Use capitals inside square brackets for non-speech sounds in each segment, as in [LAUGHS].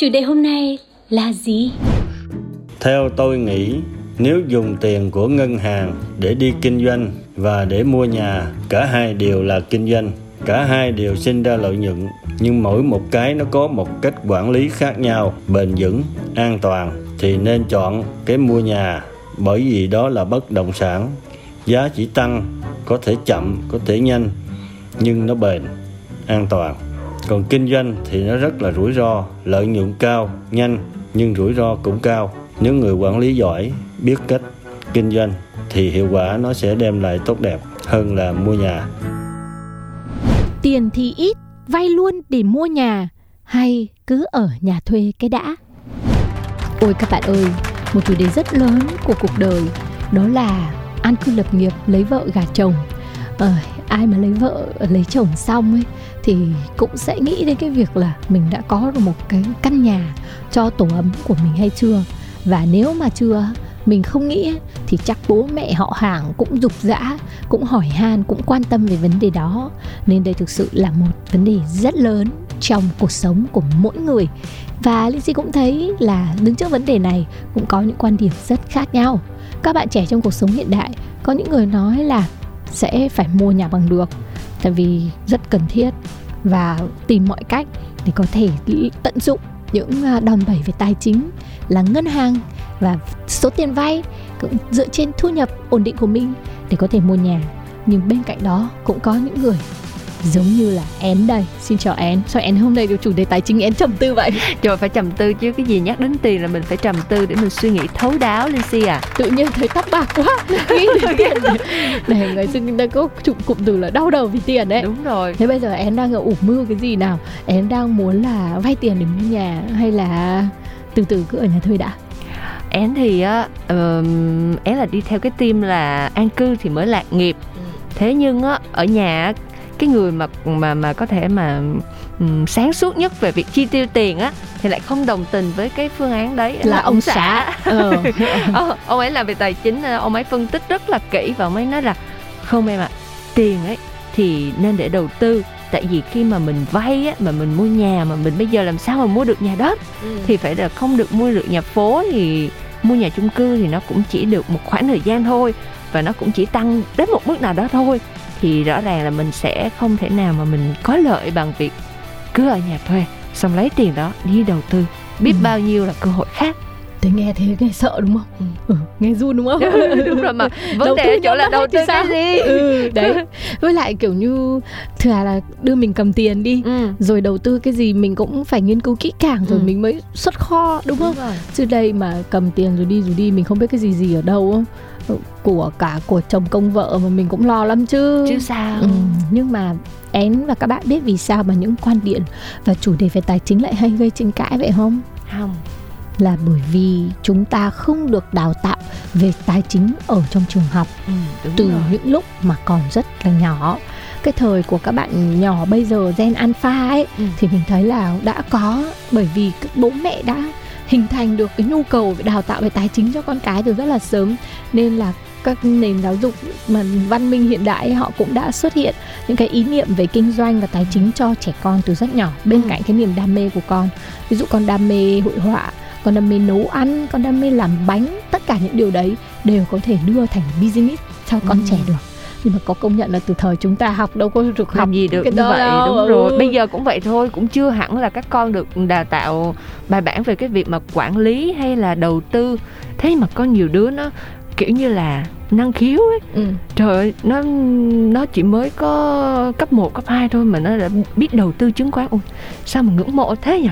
Chủ đề hôm nay là gì Theo tôi nghĩ, nếu dùng tiền của ngân hàng để đi kinh doanh và để mua nhà, cả hai đều là kinh doanh, cả hai đều sinh ra lợi nhuận, nhưng mỗi một cái nó có một cách quản lý khác nhau, bền vững, an toàn thì nên chọn cái mua nhà bởi vì đó là bất động sản. Giá chỉ tăng, có thể chậm, có thể nhanh, nhưng nó bền, an toàn. Còn kinh doanh thì nó rất là rủi ro, lợi nhuận cao, nhanh nhưng rủi ro cũng cao. Nếu người quản lý giỏi, biết cách kinh doanh thì hiệu quả nó sẽ đem lại tốt đẹp hơn là mua nhà. Tiền thì ít, vay luôn để mua nhà hay cứ ở nhà thuê cái đã. Ôi các bạn ơi, một chủ đề rất lớn của cuộc đời đó là an cư lập nghiệp, lấy vợ gả chồng. Ờ, ai mà lấy vợ lấy chồng xong ấy thì cũng sẽ nghĩ đến cái việc là mình đã có được một cái căn nhà cho tổ ấm của mình hay chưa. Và nếu mà chưa, mình không nghĩ thì chắc bố mẹ họ hàng cũng dục dã, cũng hỏi han, cũng quan tâm về vấn đề đó. Nên đây thực sự là một vấn đề rất lớn trong cuộc sống của mỗi người. Và Linh Si cũng thấy là đứng trước vấn đề này cũng có những quan điểm rất khác nhau. Các bạn trẻ trong cuộc sống hiện đại, có những người nói là sẽ phải mua nhà bằng được tại vì rất cần thiết. Và tìm mọi cách để có thể tận dụng những à, đòn bẩy về tài chính là ngân hàng và số tiền vay cũng dựa trên thu nhập ổn định của mình để có thể mua nhà. Nhưng bên cạnh đó cũng có những người giống như là én đây. Xin chào én. Sao én hôm nay được chủ đề tài chính én trầm tư vậy? Trời phải trầm tư chứ. Cái gì nhắc đến tiền là mình phải trầm tư để mình suy nghĩ thấu đáo Lucy à. Tự nhiên thấy tóc bạc quá. [LAUGHS] Nghĩ đến tiền [LAUGHS] này người ta có chụp cụm từ là đau đầu vì tiền đấy. Đúng rồi. Thế bây giờ én đang ở ủ mưu cái gì nào? Én đang muốn là vay tiền để mua nhà hay là từ từ cứ ở nhà thuê đã? Én thì á ờm, Én là đi theo cái team là an cư thì mới lạc nghiệp. Thế nhưng á ở nhà cái người mà mà mà có thể mà ừm, sáng suốt nhất về việc chi tiêu tiền á thì lại không đồng tình với cái phương án đấy. Là ông xã. ờ. [LAUGHS] Ờ, ông ấy làm về tài chính ờ, ông ấy phân tích rất là kỹ và ông ấy nói là không em ạ tiền ấy thì nên để đầu tư tại vì khi mà mình vay á mà mình mua nhà mà mình bây giờ làm sao mà mua được nhà đất thì phải là không được mua được nhà phố thì mua nhà chung cư thì nó cũng chỉ được một khoảng thời gian thôi và nó cũng chỉ tăng đến một mức nào đó thôi thì rõ ràng là mình sẽ không thể nào mà mình có lợi bằng việc cứ ở nhà thuê xong lấy tiền đó đi đầu tư. Biết Ừ. bao nhiêu là cơ hội khác. Thế nghe thế nghe sợ đúng không? Ừ, nghe run đúng không? [LAUGHS] Đúng rồi mà. Vấn đề ở chỗ là đầu tư cái sao? gì? Ừ đấy. Với lại kiểu như thường là đưa mình cầm tiền đi ừ. rồi đầu tư cái gì mình cũng phải nghiên cứu kỹ càng rồi Ừ. mình mới xuất kho đúng không? đúng rồi. Chứ đây mà cầm tiền rồi đi rồi đi mình không biết cái gì gì ở đâu không? Ừ, của cả của chồng công vợ mà mình cũng lo lắm chứ. Chứ sao? Ừ, nhưng mà én và các bạn biết vì sao mà những quan điểm và chủ đề về tài chính lại hay gây tranh cãi vậy không? Không. Là bởi vì chúng ta không được đào tạo về tài chính ở trong trường học ừ, từ rồi. những lúc mà còn rất là nhỏ. Cái thời của các bạn nhỏ bây giờ gen alpha ấy Ừ. thì mình thấy là đã có bởi vì các bố mẹ đã hình thành được cái nhu cầu về đào tạo về tài chính cho con cái từ rất là sớm nên là các nền giáo dục mà văn minh hiện đại họ cũng đã xuất hiện những cái ý niệm về kinh doanh và tài chính cho trẻ con từ rất nhỏ bên Ừ. cạnh cái niềm đam mê của con ví dụ con đam mê hội họa con đam mê nấu ăn con đam mê làm bánh tất cả những điều đấy đều có thể đưa thành business cho con Ừ. trẻ được nhưng mà có công nhận là từ thời chúng ta học đâu có được học làm gì được cái như vậy đâu. đúng Ừ. rồi bây giờ cũng vậy thôi cũng chưa hẳn là các con được đào tạo bài bản về cái việc mà quản lý hay là đầu tư thế mà có nhiều đứa nó kiểu như là năng khiếu ấy ừ. trời ơi nó nó chỉ mới có cấp 1, cấp 2 thôi mà nó đã biết đầu tư chứng khoán ôi sao mà ngưỡng mộ thế nhỉ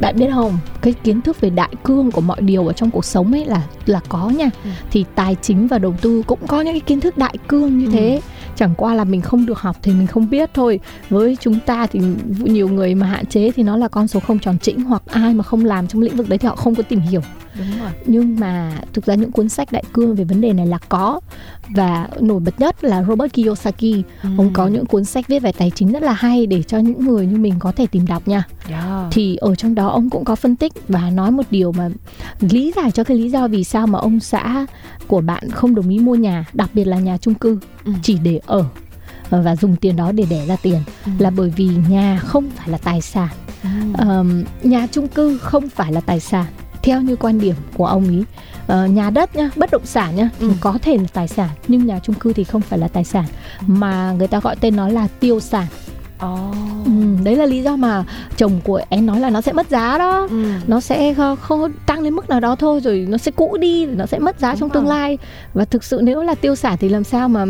bạn biết không cái kiến thức về đại cương của mọi điều ở trong cuộc sống ấy là là có nha Ừ. thì tài chính và đầu tư cũng có những cái kiến thức đại cương như Ừ. thế chẳng qua là mình không được học thì mình không biết thôi với chúng ta thì nhiều người mà hạn chế thì nó là con số không tròn chỉnh hoặc ai mà không làm trong lĩnh vực đấy thì họ không có tìm hiểu đúng rồi nhưng mà thực ra những cuốn sách đại cương về vấn đề này là có và nổi bật nhất là Robert Kiyosaki Ừ. ông có những cuốn sách viết về tài chính rất là hay để cho những người như mình có thể tìm đọc nha yeah. thì ở trong đó ông cũng có phân tích và nói một điều mà lý giải cho cái lý do vì sao mà ông xã của bạn không đồng ý mua nhà đặc biệt là nhà chung cư Ừ. chỉ để ở ờ, và dùng tiền đó để đẻ ra tiền Ừ. là bởi vì nhà không phải là tài sản Ừ. Ờm, nhà chung cư không phải là tài sản theo như quan điểm của ông ý Ờ, nhà đất nhá bất động sản nhá Ừ. có thể là tài sản nhưng nhà chung cư thì không phải là tài sản mà người ta gọi tên nó là tiêu sản Ồ. ừ, đấy là lý do mà chồng của em nói là nó sẽ mất giá đó Ừ. nó sẽ không tăng lên mức nào đó thôi rồi nó sẽ cũ đi nó sẽ mất giá Đúng trong tương rồi. lai và thực sự nếu là tiêu sản thì làm sao mà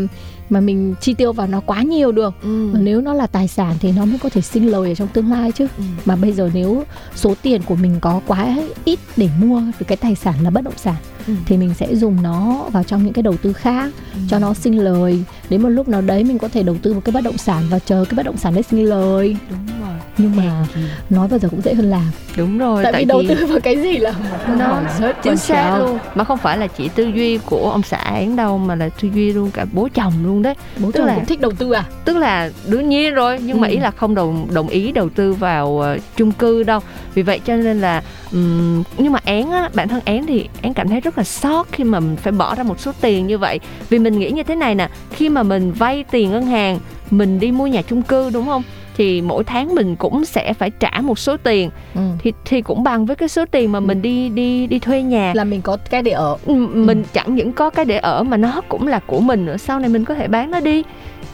mà mình chi tiêu vào nó quá nhiều được Ừ. Và nếu nó là tài sản thì nó mới có thể sinh lời ở trong tương lai chứ Ừ. mà bây giờ nếu số tiền của mình có quá ít để mua thì cái tài sản là bất động sản Ừ. thì mình sẽ dùng nó vào trong những cái đầu tư khác Ừ. cho nó sinh lời đến một lúc nào đấy mình có thể đầu tư vào cái bất động sản và chờ cái bất động sản đấy sinh lời đúng rồi nhưng mà nói bao giờ cũng dễ hơn làm đúng rồi tại, vì đầu tư vào cái gì là nó chính xác luôn. Mà không phải là chỉ tư duy của ông xã án đâu mà là tư duy luôn cả bố chồng luôn đấy. Bố tức chồng là- cũng thích đầu tư à? Tức là đương nhiên rồi nhưng mà Ừ. ý là không đồng đồng ý đầu tư vào ờ, chung cư đâu. Vì vậy cho nên là ừm, nhưng mà án á bản thân án thì án cảm thấy rất là sót khi mà mình phải bỏ ra một số tiền như vậy. Vì mình nghĩ như thế này nè khi mà mình vay tiền ngân hàng mình đi mua nhà chung cư đúng không thì mỗi tháng mình cũng sẽ phải trả một số tiền. Ừ. thì thì cũng bằng với cái số tiền mà mình đi đi đi thuê nhà. Là mình có cái để ở. Ừ, mình chẳng những có cái để ở mà nó cũng là của mình nữa sau này mình có thể bán nó đi.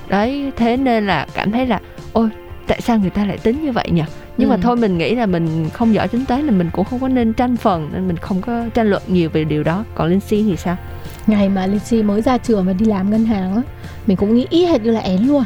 Đấy thế nên là cảm thấy là ôi tại sao người ta lại tính như vậy nhỉ? Nhưng mà Ừ. thôi mình nghĩ là mình không giỏi tính toán nên mình cũng không có nên tranh phần nên mình không có tranh luận nhiều về điều đó. Còn linh si thì sao? Ngày mà Lizzy mới ra trường và đi làm ngân hàng á mình cũng nghĩ y hệt như là én luôn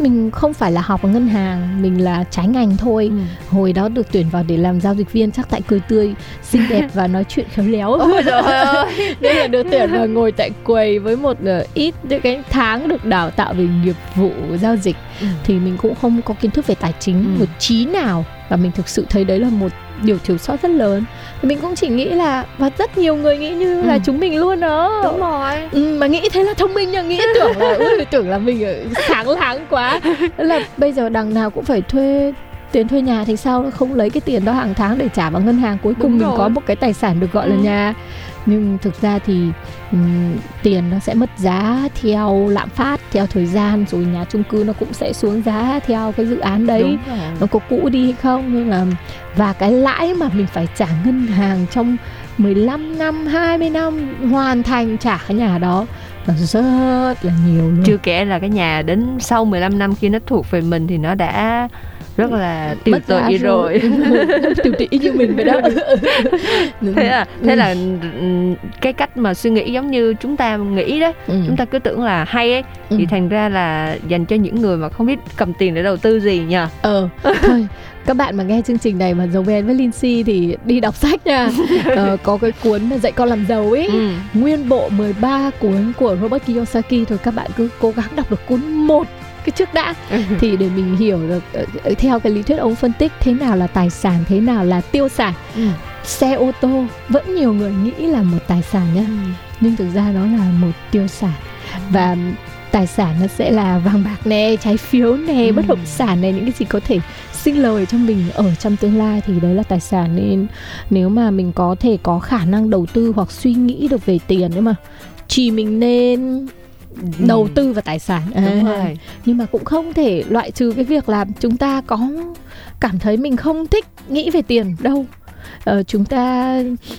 mình không phải là học ở ngân hàng mình là trái ngành thôi. Hồi đó được tuyển vào để làm giao dịch viên chắc tại cười tươi xinh đẹp và nói chuyện khéo léo. Ôi trời ơi. [LAUGHS] Nên là được tuyển vào ngồi tại quầy với một ờ, ít những cái tháng được đào tạo về nghiệp vụ giao dịch. Ừ. thì mình cũng không có kiến thức về tài chính Ừ. một trí nào và mình thực sự thấy đấy là một điều thiếu sót rất lớn Thì mình cũng chỉ nghĩ là và rất nhiều người nghĩ như là Ừ. chúng mình luôn đó đúng rồi Ừ, mà nghĩ thế là thông minh nhưng nghĩ tưởng là ui, tưởng là mình ờ, sáng láng quá là bây giờ đằng nào cũng phải thuê tiền thuê nhà thì sao không lấy cái tiền đó hàng tháng để trả vào ngân hàng cuối cùng Đúng mình rồi. có một cái tài sản được gọi là Ừ. nhà nhưng thực ra thì ừm, tiền nó sẽ mất giá theo lạm phát theo thời gian rồi nhà chung cư nó cũng sẽ xuống giá theo cái dự án đấy. Nó có cũ đi hay không? Nên là và cái lãi mà mình phải trả ngân hàng trong 15 năm 20 năm hoàn thành trả cái nhà đó nó rất là nhiều luôn. Chưa kể là cái nhà đến sau 15 năm khi nó thuộc về mình thì nó đã rất là tiêu tụy rồi. [LAUGHS] Tiêu tụy như mình vậy đó. [LAUGHS] Thế là thế Ừ. là ừm, cái cách mà suy nghĩ giống như chúng ta nghĩ đó. Ừ. chúng ta cứ tưởng là hay ấy. Ừ. thì thành ra là dành cho những người mà không biết cầm tiền để đầu tư gì nhờ. Ờ. [LAUGHS] Thôi các bạn mà nghe chương trình này mà giống với Lindsay thì đi đọc sách nha. Ờ, có cái cuốn dạy con làm giàu ấy. Ừ. nguyên bộ 13 cuốn của Robert Kiyosaki. Thôi các bạn cứ cố gắng đọc được cuốn một cái trước đã. Thì để mình hiểu được ờ, ờ, theo cái lý thuyết ông phân tích thế nào là tài sản thế nào là tiêu sản Ừ. xe ô tô vẫn nhiều người nghĩ là một tài sản nhá. Nhưng thực ra nó là một tiêu sản. Và tài sản nó sẽ là vàng bạc nè trái phiếu nè Ừ. bất động sản này những cái gì có thể sinh lời cho mình ở trong tương lai thì đấy là tài sản. Nên nếu mà mình có thể có khả năng đầu tư hoặc suy nghĩ được về tiền nữa mà chỉ mình nên đầu tư vào tài sản. Ừ. đúng À, rồi. Nhưng mà cũng không thể loại trừ cái việc là chúng ta có cảm thấy mình không thích nghĩ về tiền đâu. Ờ, chúng ta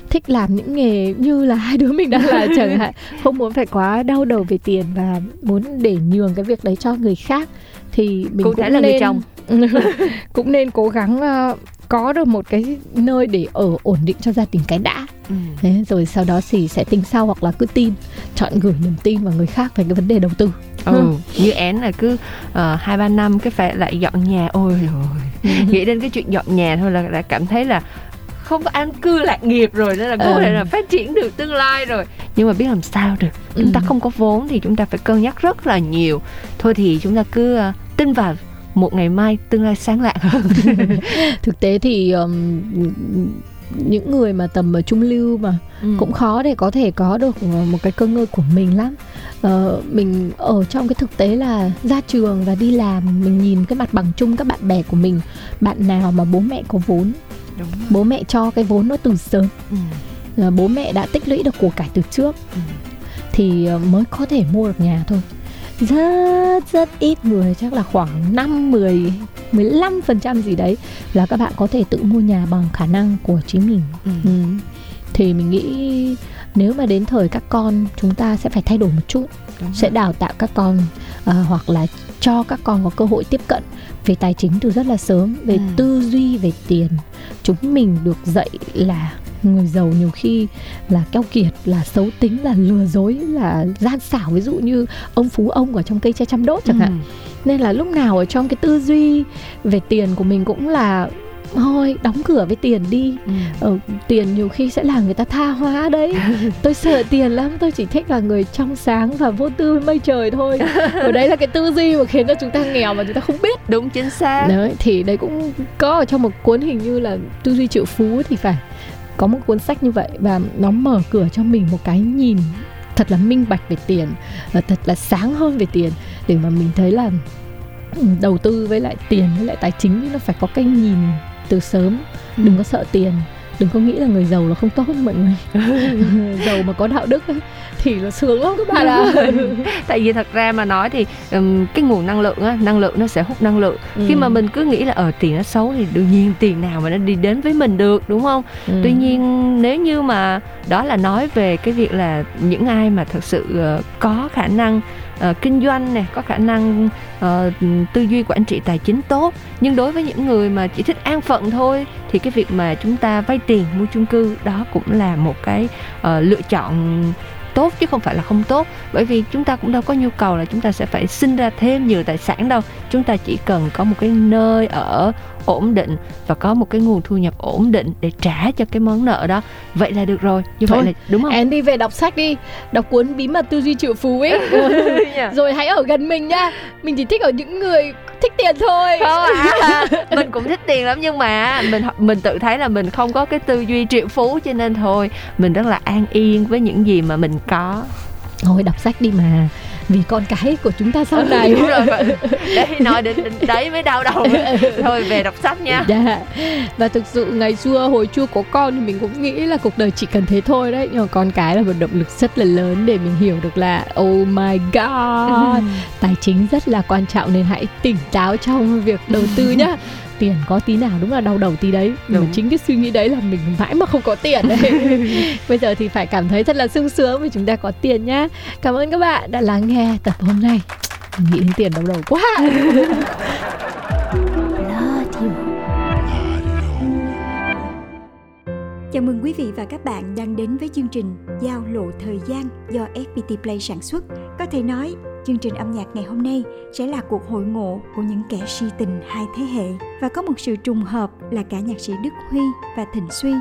thích làm những nghề như là hai đứa mình đang là chẳng hạn. [LAUGHS] Không muốn phải quá đau đầu về tiền và muốn để nhường cái việc đấy cho người khác thì mình Cụ cũng thể là người nên chồng. [LAUGHS] cũng nên cố gắng uh, có được một cái nơi để ở ổn định cho gia đình cái đã ừ. Thế, rồi sau đó thì sẽ tính sau hoặc là cứ tin chọn gửi niềm tin vào người khác về cái vấn đề đầu tư ừ. như én là cứ ờ, hai uh, ba năm cái phải lại dọn nhà ôi rồi [LAUGHS] nghĩ đến cái chuyện dọn nhà thôi là đã cảm thấy là không có an cư lạc nghiệp rồi nên là có ừ. thể là phát triển được tương lai rồi nhưng mà biết làm sao được chúng ừ. ta không có vốn thì chúng ta phải cân nhắc rất là nhiều thôi thì chúng ta cứ uh, tin vào một ngày mai tương lai sáng lạng hơn [LAUGHS] thực tế thì um, những người mà tầm ở trung lưu mà ừ. cũng khó để có thể có được một cái cơ ngơi của mình lắm uh, mình ở trong cái thực tế là ra trường và đi làm mình nhìn cái mặt bằng chung các bạn bè của mình bạn nào mà bố mẹ có vốn bố mẹ cho cái vốn nó từ sớm ừ. bố mẹ đã tích lũy được của cải từ trước ừ. thì uh, mới có thể mua được nhà thôi rất rất ít người chắc là khoảng 5 10 15 phần trăm gì đấy là các bạn có thể tự mua nhà bằng khả năng của chính mình. Ừ. Ừ. Thì mình nghĩ nếu mà đến thời các con chúng ta sẽ phải thay đổi một chút, Đúng sẽ rồi. đào tạo các con uh, hoặc là cho các con có cơ hội tiếp cận về tài chính từ rất là sớm, về ừ. tư duy về tiền. Chúng mình được dạy là người giàu nhiều khi là keo kiệt là xấu tính là lừa dối là gian xảo. Ví dụ như ông phú ông ở trong cây tre chăm đốt chẳng ừ. hạn. Nên là lúc nào ở trong cái tư duy về tiền của mình cũng là thôi đóng cửa với tiền đi. Ừ. ờ, tiền nhiều khi sẽ làm người ta tha hóa đấy. [LAUGHS] Tôi sợ tiền lắm tôi chỉ thích là người trong sáng và vô tư với mây trời thôi. [LAUGHS] Ở đấy là cái tư duy mà khiến cho chúng ta nghèo mà chúng ta không biết. Đúng chính xác. Đấy thì đấy cũng có ở trong một cuốn hình như là tư duy triệu phú thì phải có một cuốn sách như vậy và nó mở cửa cho mình một cái nhìn thật là minh bạch về tiền và thật là sáng hơn về tiền để mà mình thấy là ừ, đầu tư với lại tiền với lại tài chính nó phải có cái nhìn từ sớm đừng có sợ tiền đừng có nghĩ là người giàu là không tốt mọi người. [LAUGHS] Giàu mà có đạo đức ấy, thì nó sướng lắm các bạn ạ. [LAUGHS] Tại vì thật ra mà nói thì um, cái nguồn năng lượng á năng lượng nó sẽ hút năng lượng. Ừ. khi mà mình cứ nghĩ là ở ờ, tiền nó xấu thì đương nhiên tiền nào mà nó đi đến với mình được đúng không? Ừ. tuy nhiên nếu như mà đó là nói về cái việc là những ai mà thật sự uh, có khả năng uh, kinh doanh này có khả năng uh, tư duy quản trị tài chính tốt. Nhưng đối với những người mà chỉ thích an phận thôi thì cái việc mà chúng ta vay tiền mua chung cư đó cũng là một cái uh, lựa chọn tốt chứ không phải là không tốt. Bởi vì chúng ta cũng đâu có nhu cầu là chúng ta sẽ phải sinh ra thêm nhiều tài sản đâu. Chúng ta chỉ cần có một cái nơi ở ổn định và có một cái nguồn thu nhập ổn định để trả cho cái món nợ đó. Vậy là được rồi. Như Thôi, vậy là đúng không? Em đi về đọc sách đi. Đọc cuốn bí mật tư duy triệu phú ấy. [LAUGHS] Dạ. rồi hãy ở gần mình nha. Mình chỉ thích ở những người thích tiền thôi. Không à, [LAUGHS] mình cũng thích tiền lắm nhưng mà mình mình tự thấy là mình không có cái tư duy triệu phú cho nên thôi mình rất là an yên với những gì mà mình có. Thôi đọc sách đi mà vì con cái của chúng ta sau này. đúng rồi [LAUGHS] đấy nói đến, đến đấy mới đau đầu. Thôi về đọc sách nha. Dạ. và thực sự ngày xưa hồi chưa có con thì mình cũng nghĩ là cuộc đời chỉ cần thế thôi đấy. Nhưng mà con cái là một động lực rất là lớn để mình hiểu được là oh my god tài chính rất là quan trọng nên hãy tỉnh táo trong việc đầu tư nhá tiền có tí nào đúng là đau đầu tí đấy. Đúng. mà chính cái suy nghĩ đấy là mình mãi mà không có tiền đấy. [LAUGHS] Bây giờ thì phải cảm thấy thật là sung sướng vì chúng ta có tiền nhá. Cảm ơn các bạn đã lắng nghe tập hôm nay. Nghĩ đến tiền đau đầu quá. [LAUGHS] Chào mừng quý vị và các bạn đang đến với chương trình Giao lộ thời gian do FPT Play sản xuất. Có thể nói, chương trình âm nhạc ngày hôm nay sẽ là cuộc hội ngộ của những kẻ si tình hai thế hệ và có một sự trùng hợp là cả nhạc sĩ Đức Huy và Thịnh Suy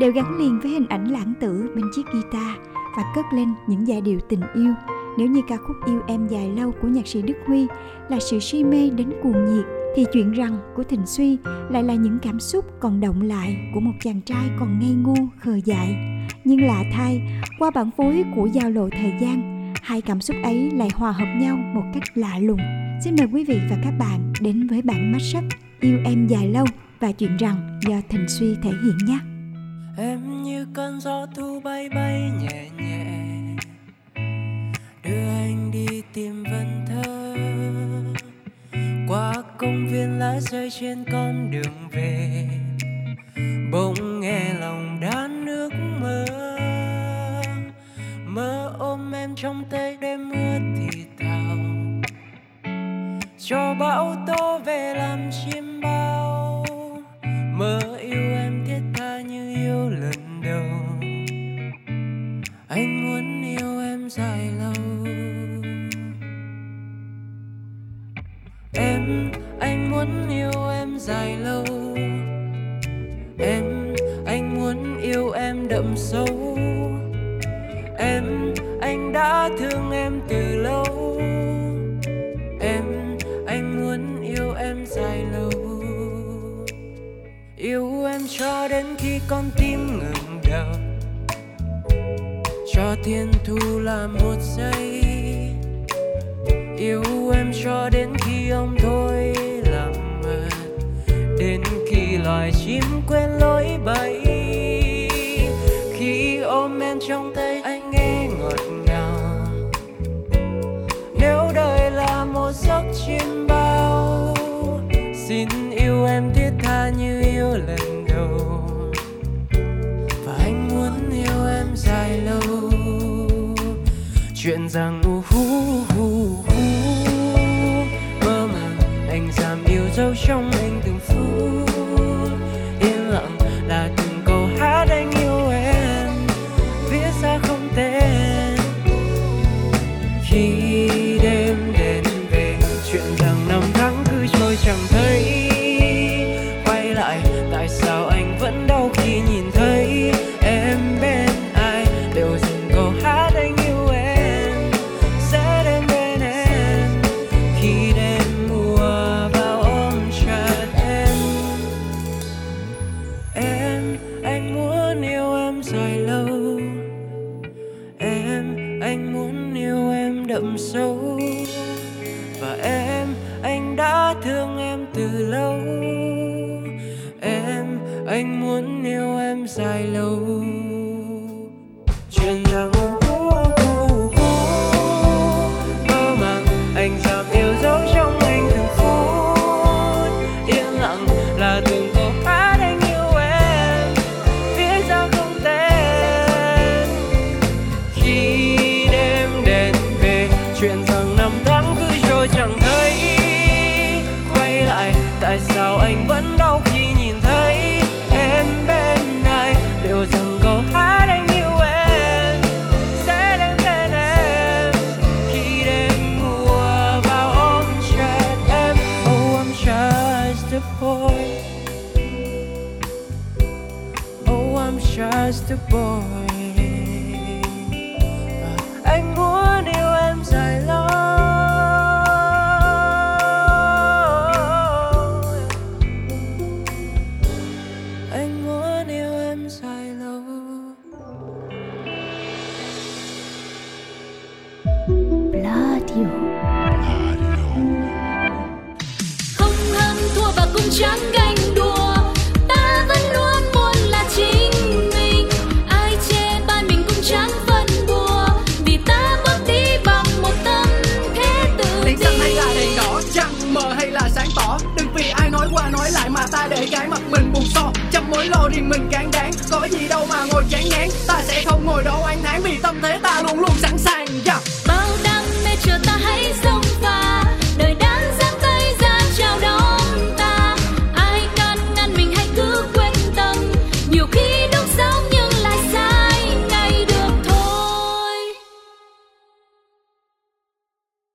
đều gắn liền với hình ảnh lãng tử bên chiếc guitar và cất lên những giai điệu tình yêu. Nếu như ca khúc Yêu Em Dài Lâu của nhạc sĩ Đức Huy là sự si mê đến cuồng nhiệt thì chuyện rằng của Thịnh Suy lại là những cảm xúc còn động lại của một chàng trai còn ngây ngô khờ dại. Nhưng lạ thay, qua bản phối của giao lộ thời gian, hai cảm xúc ấy lại hòa hợp nhau một cách lạ lùng. Xin mời quý vị và các bạn đến với bản mắt Yêu em dài lâu và chuyện rằng do Thịnh Suy thể hiện nhé. Em như cơn gió thu bay bay nhẹ nhẹ, Đưa anh đi tìm vần thơ Qua công viên lá rơi trên con đường về, Bỗng nghe lòng mơ ôm em trong tay đêm mưa thì thào. Cho bão tố về làm chim yêu em dài lâu. Yêu em cho đến khi con tim ngừng đập. Cho thiên thu là một giây. Yêu em cho đến khi ông thôi làm mệt đến khi loài chim quên lối bay khi ôm em trong tay anh nghe ngọt ngào. Nếu đời là một giấc chim bay sin I'm just a boy. để cái mặt mình buồn so Trăm mối lo riêng mình càng đáng. Có gì đâu mà ngồi chán ngán. Ta sẽ không ngồi đó anh tháng vì tâm thế ta